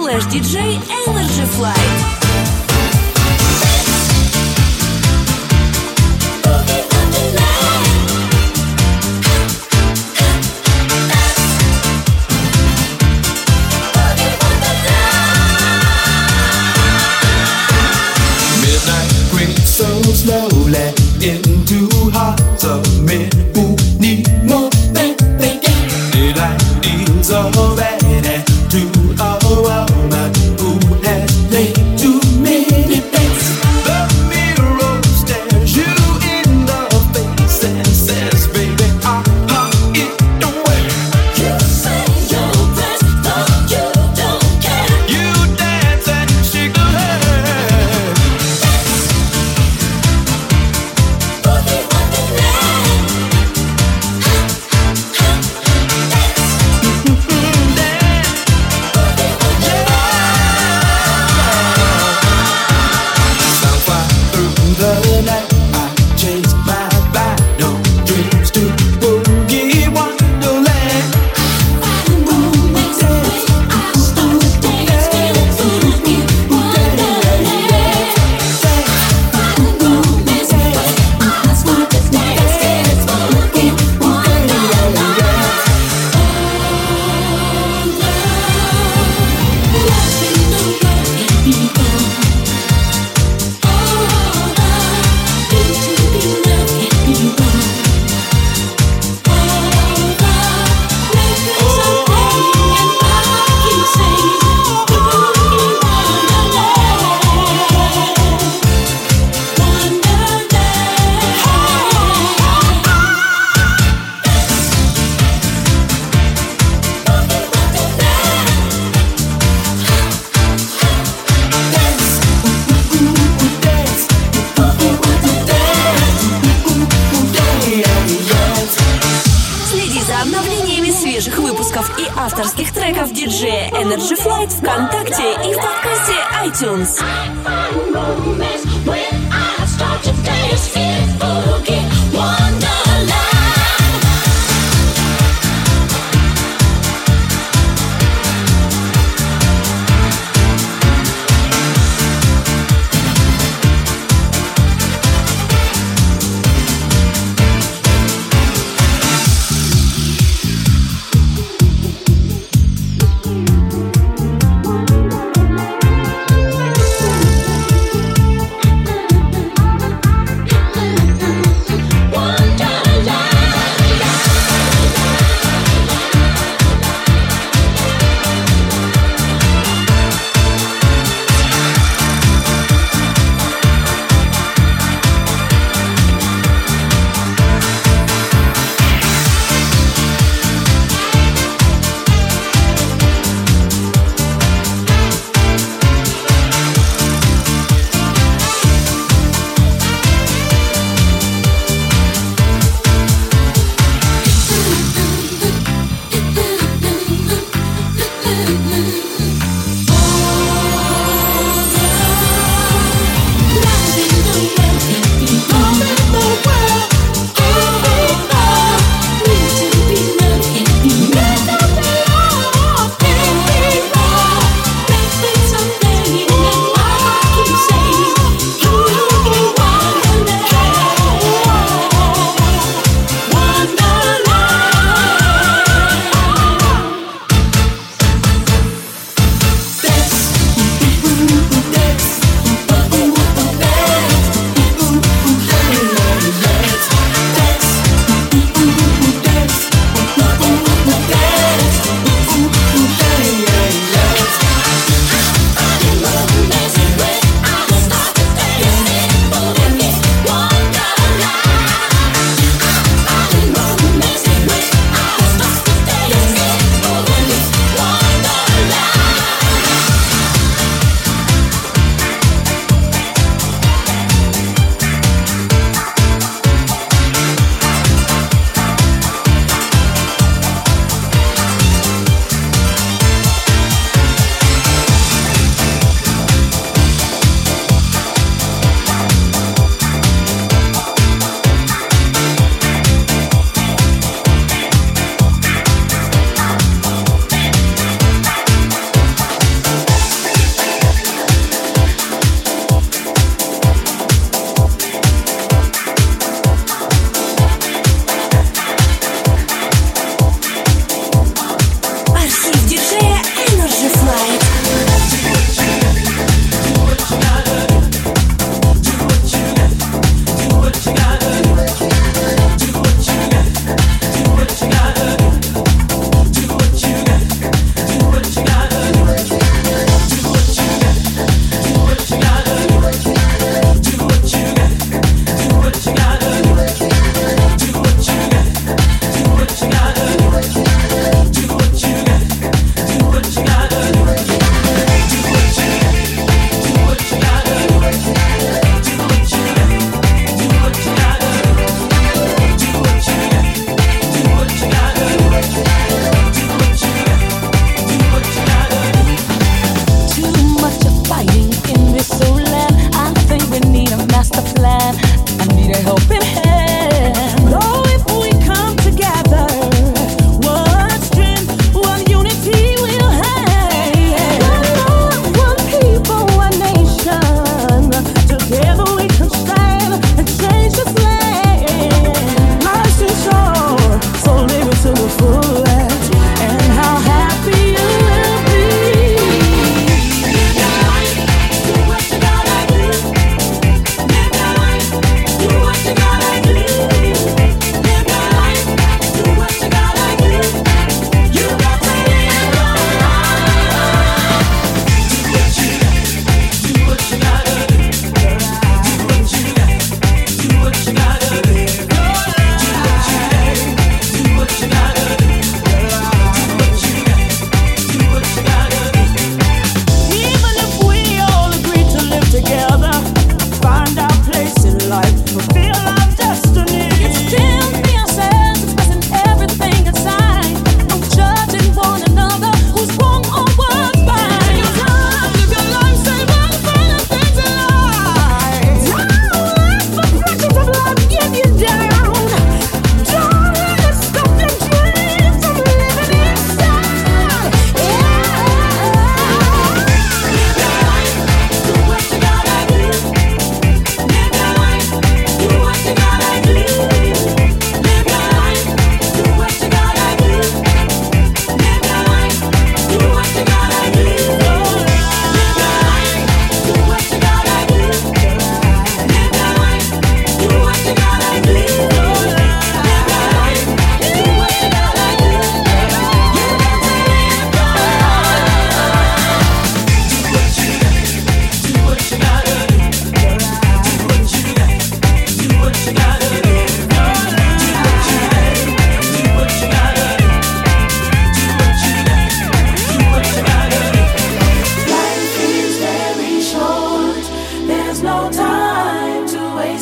slash DJ Energy Flight. seems to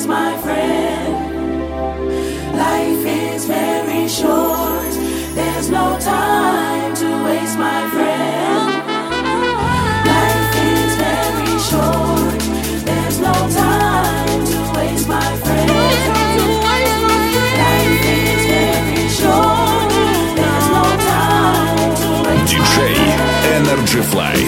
my friend. Life is very short. There's no time to waste, my friend. Life is very short. There's no time to waste, my friend. Life is very short. There's no time to waste. My friend. DJ Energy Fly.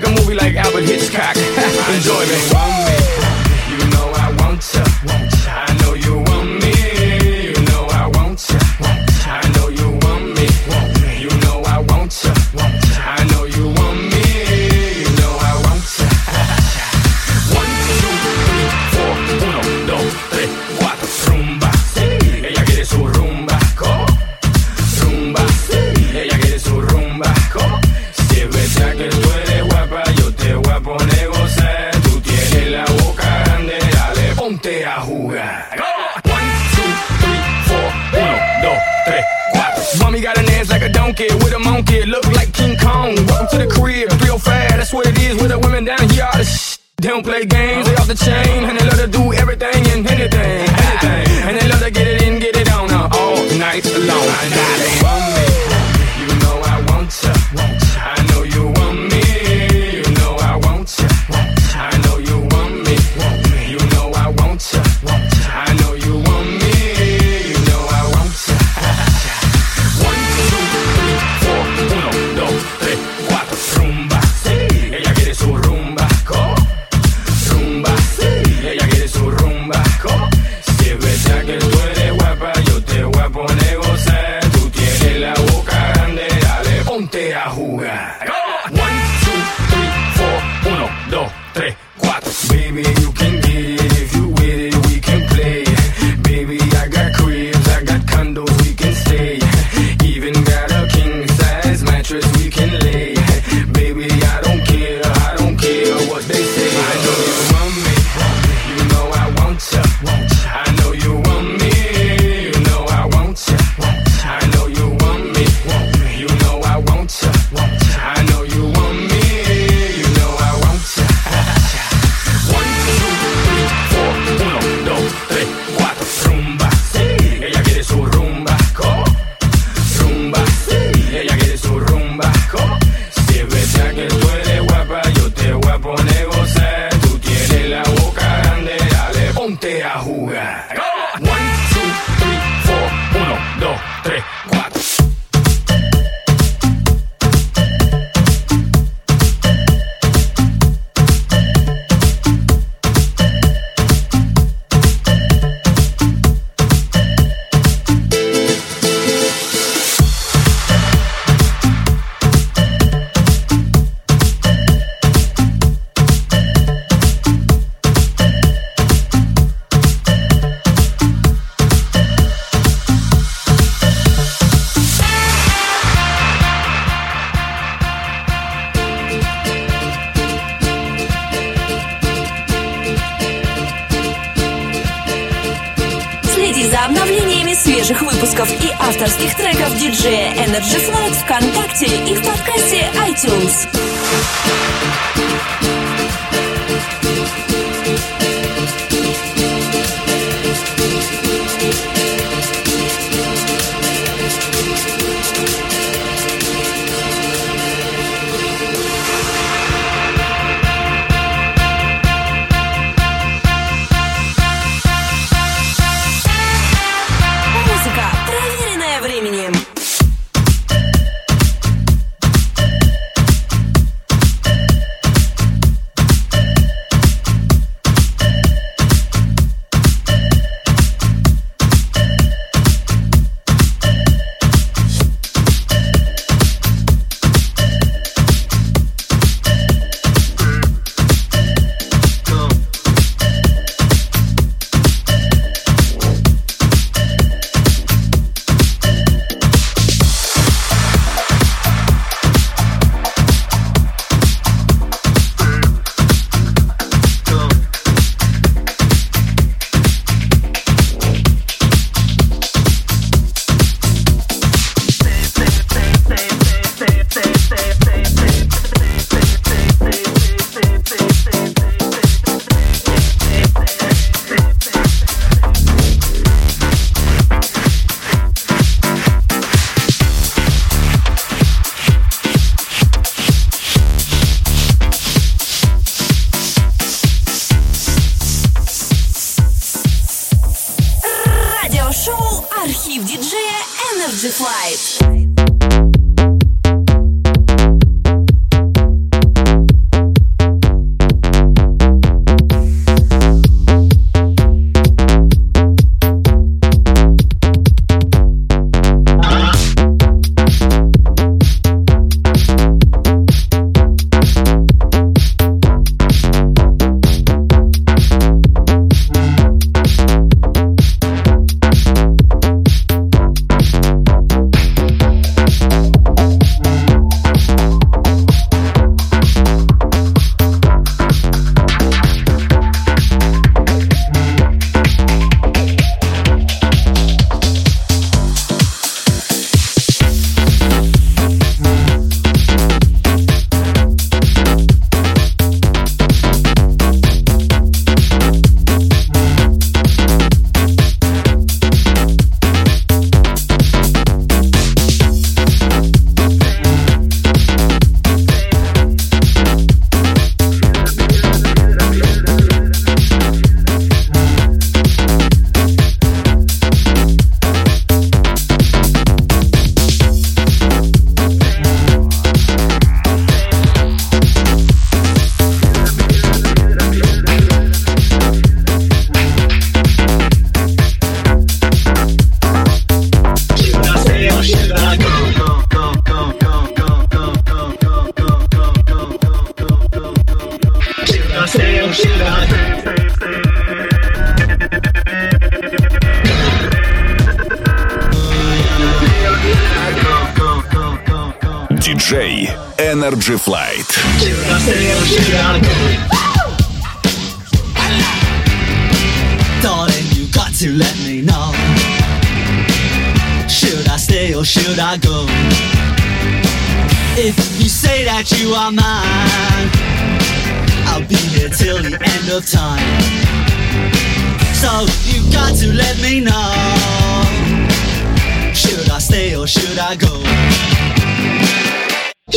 make a movie like Alfred Hitchcock. Enjoy me. the women down here, all the shit. They don't play games, they off the chain, and they love to do everything and anything, anything. And they love to get it in, get it on, uh, all night long. I got it. Диджея Energy Flight ВКонтакте и в подкасте iTunes.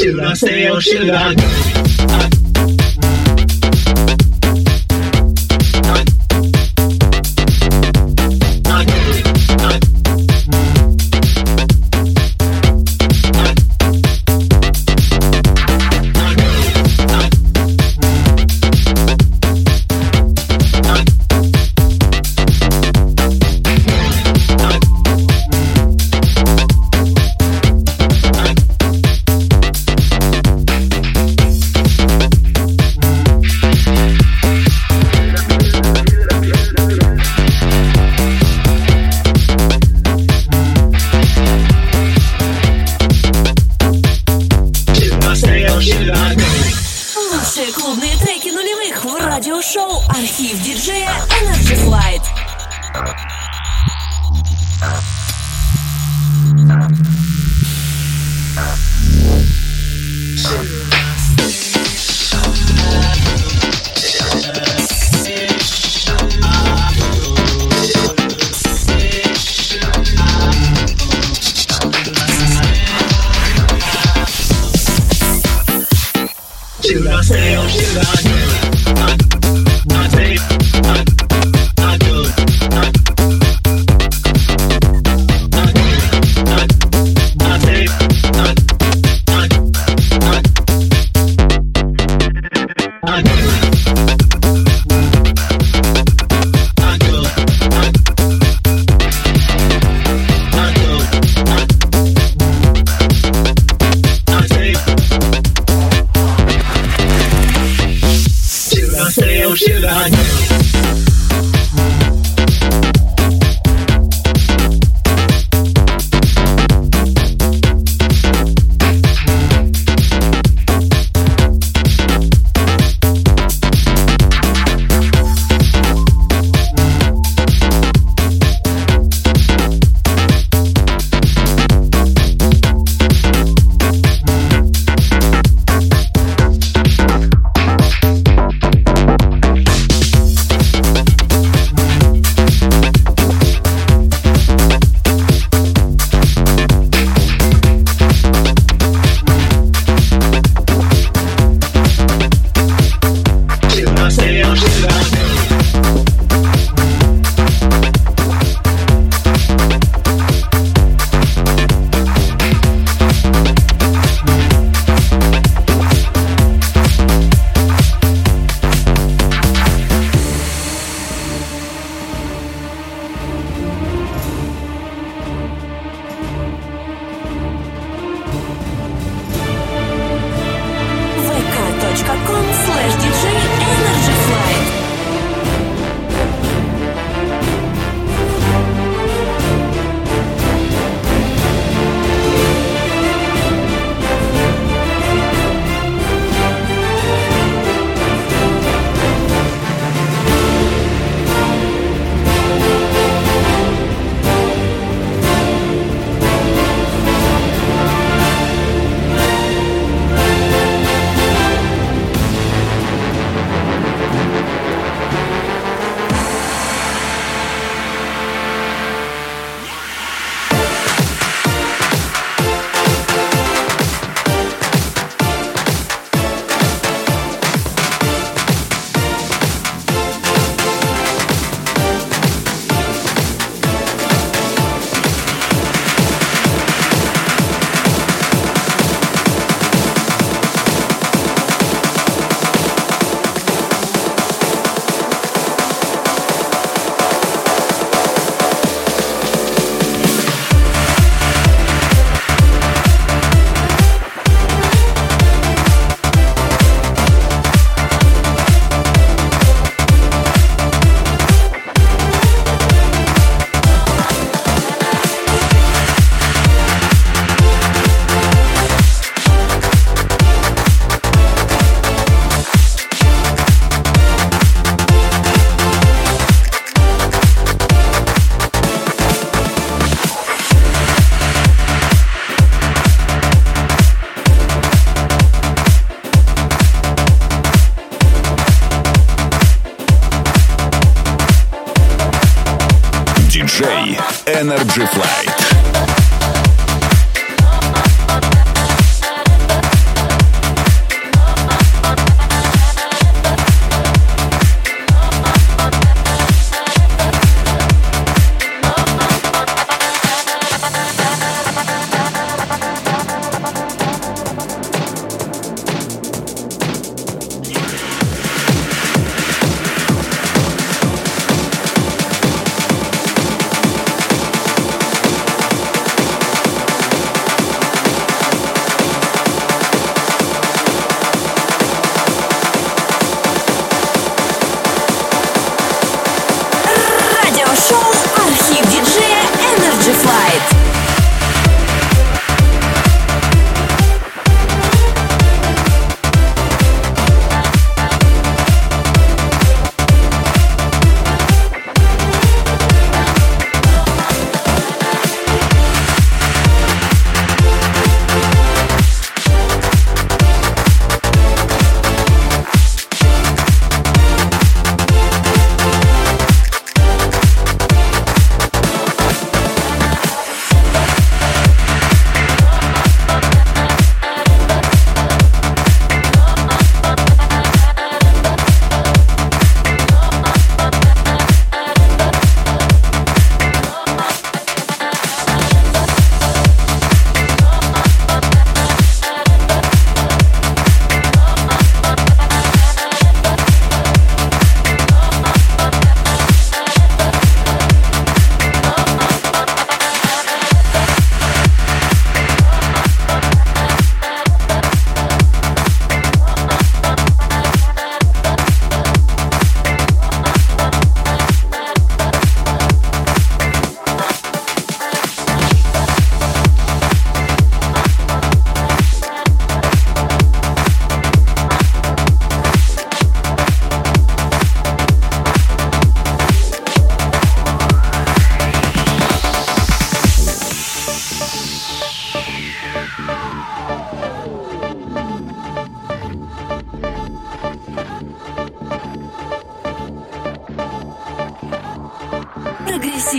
Should I stay or should I go? Should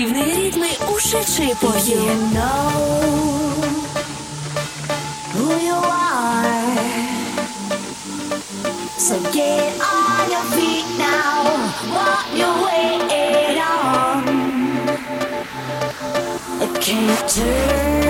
дивные ритмы ушедшей эпохи. You know who you are. So get on your feet now, what you waiting on? It can't turn.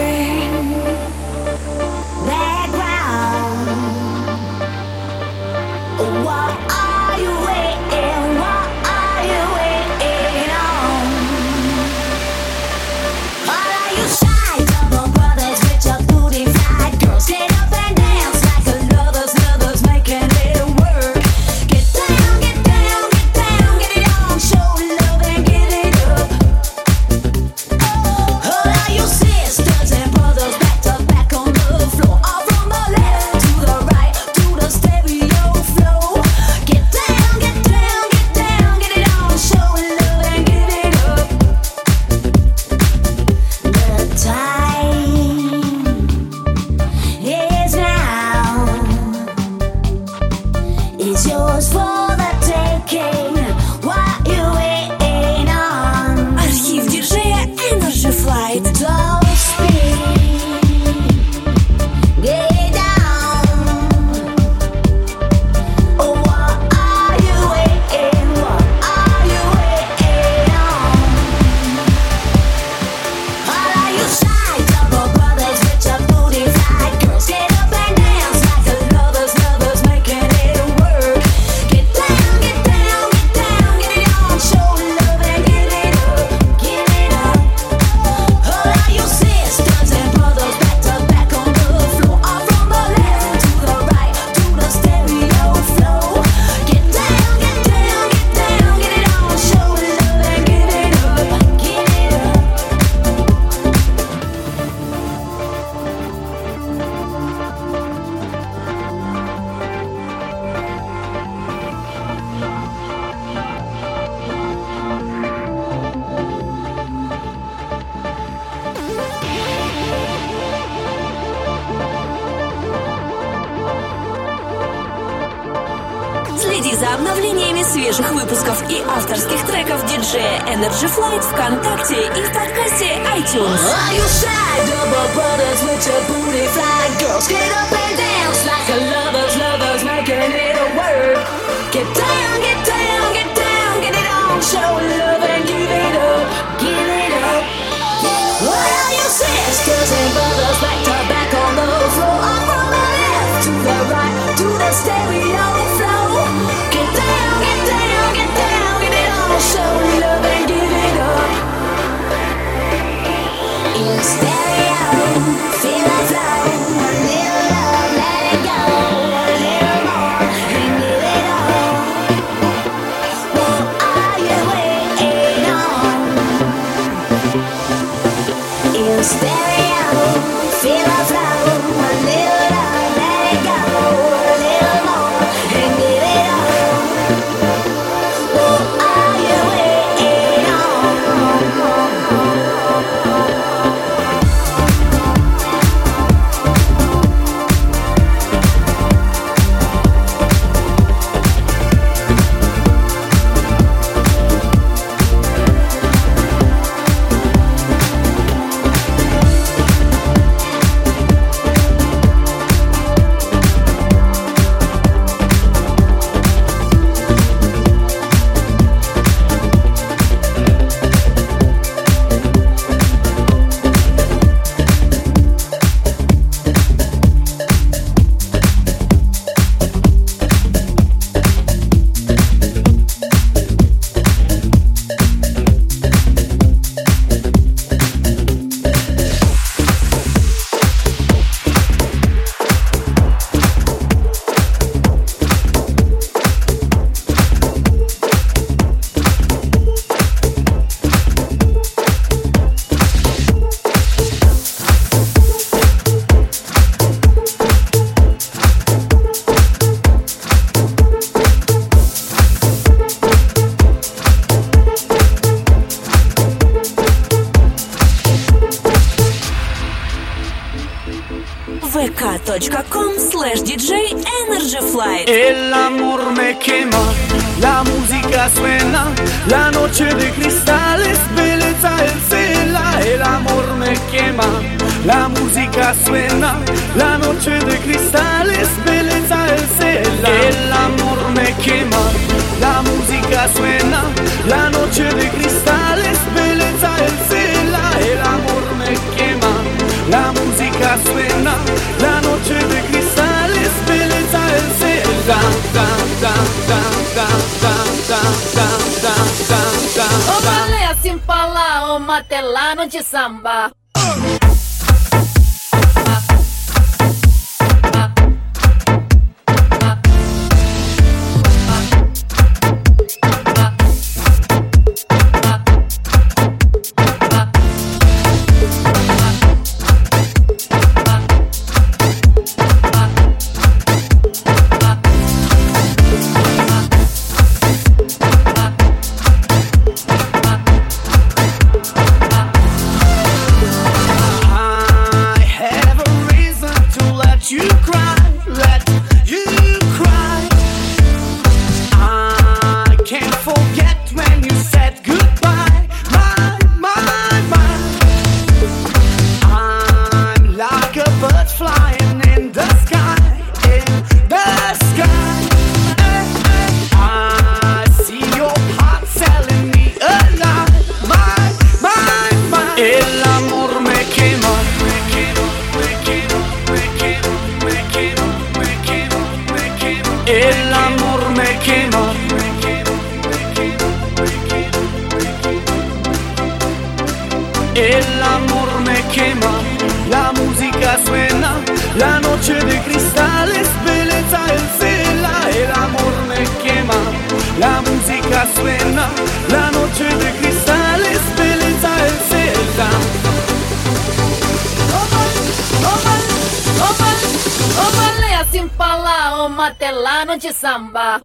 Até lá no de samba.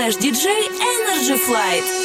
Slash DJ Energy Flight.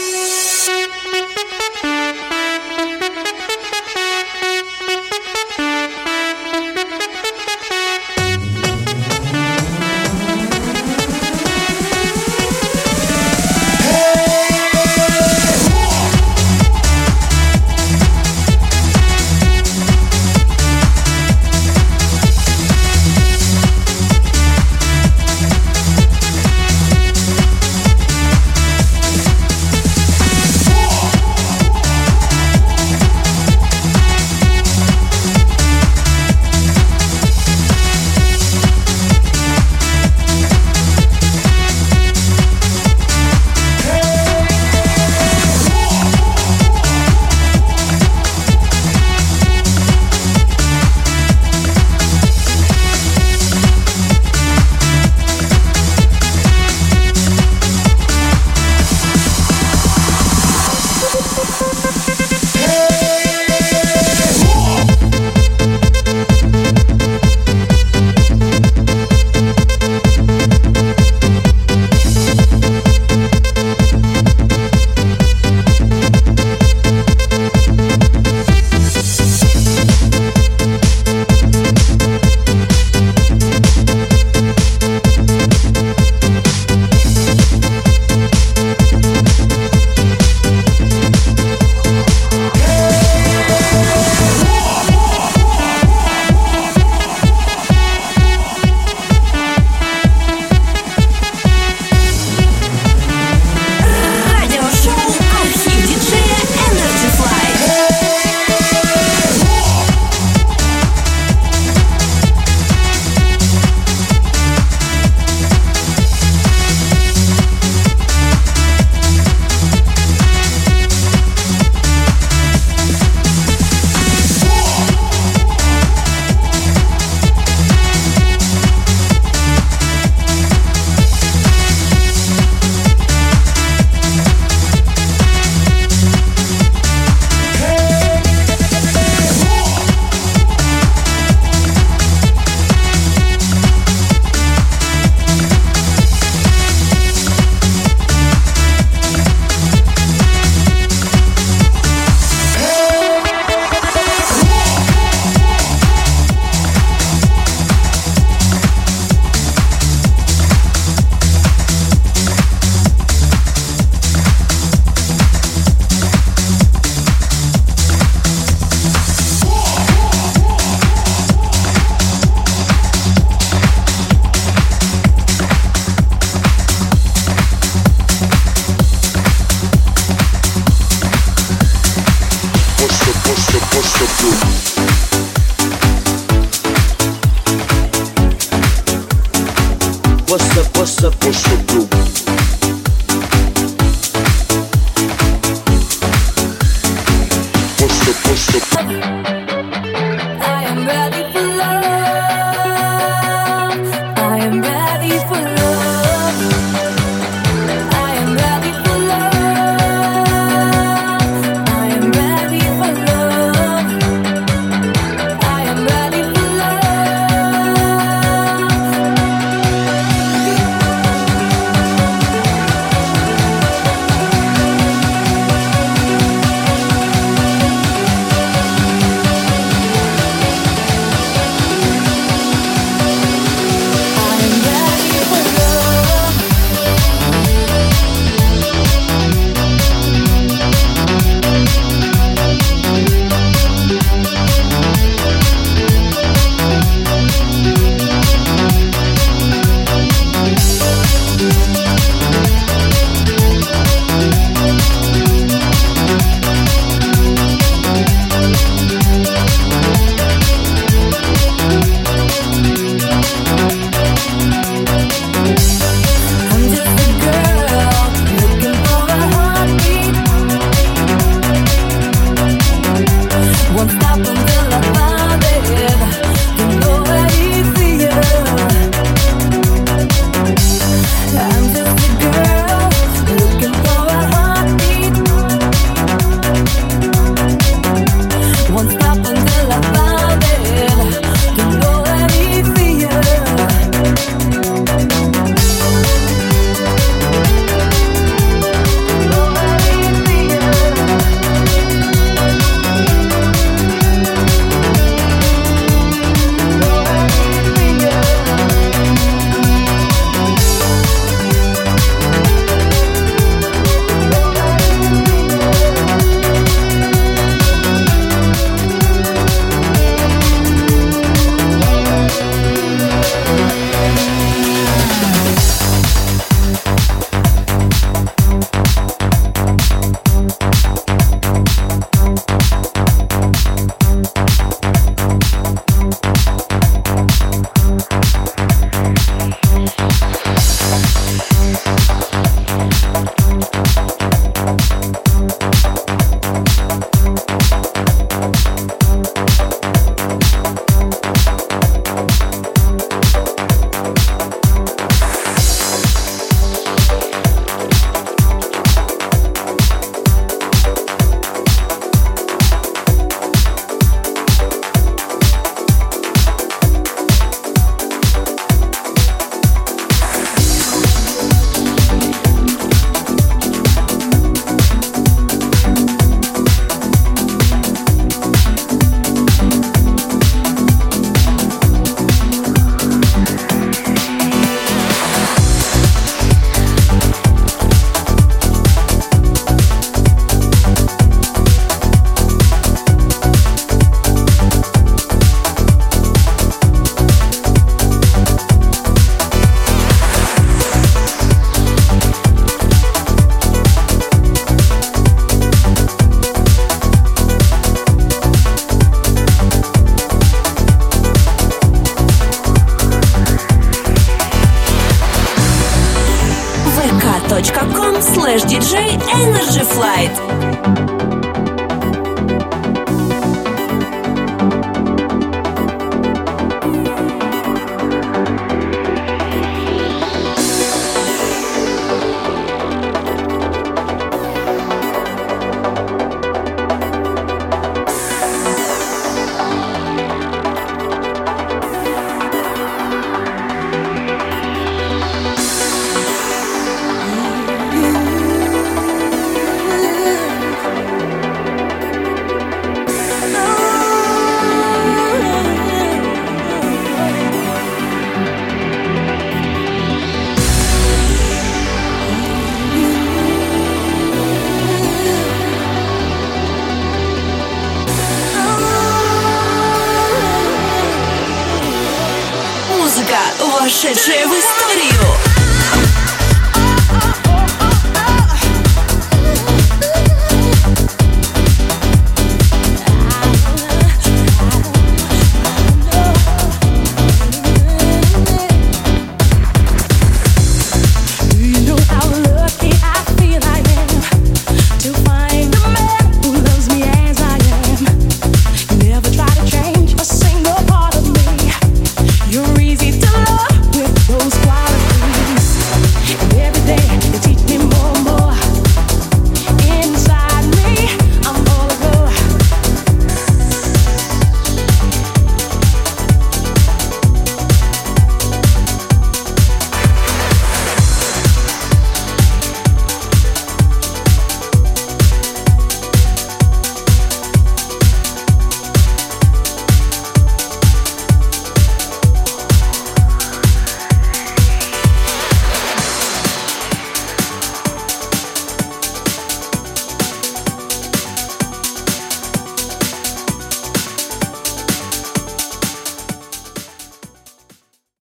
вошедшие в историю.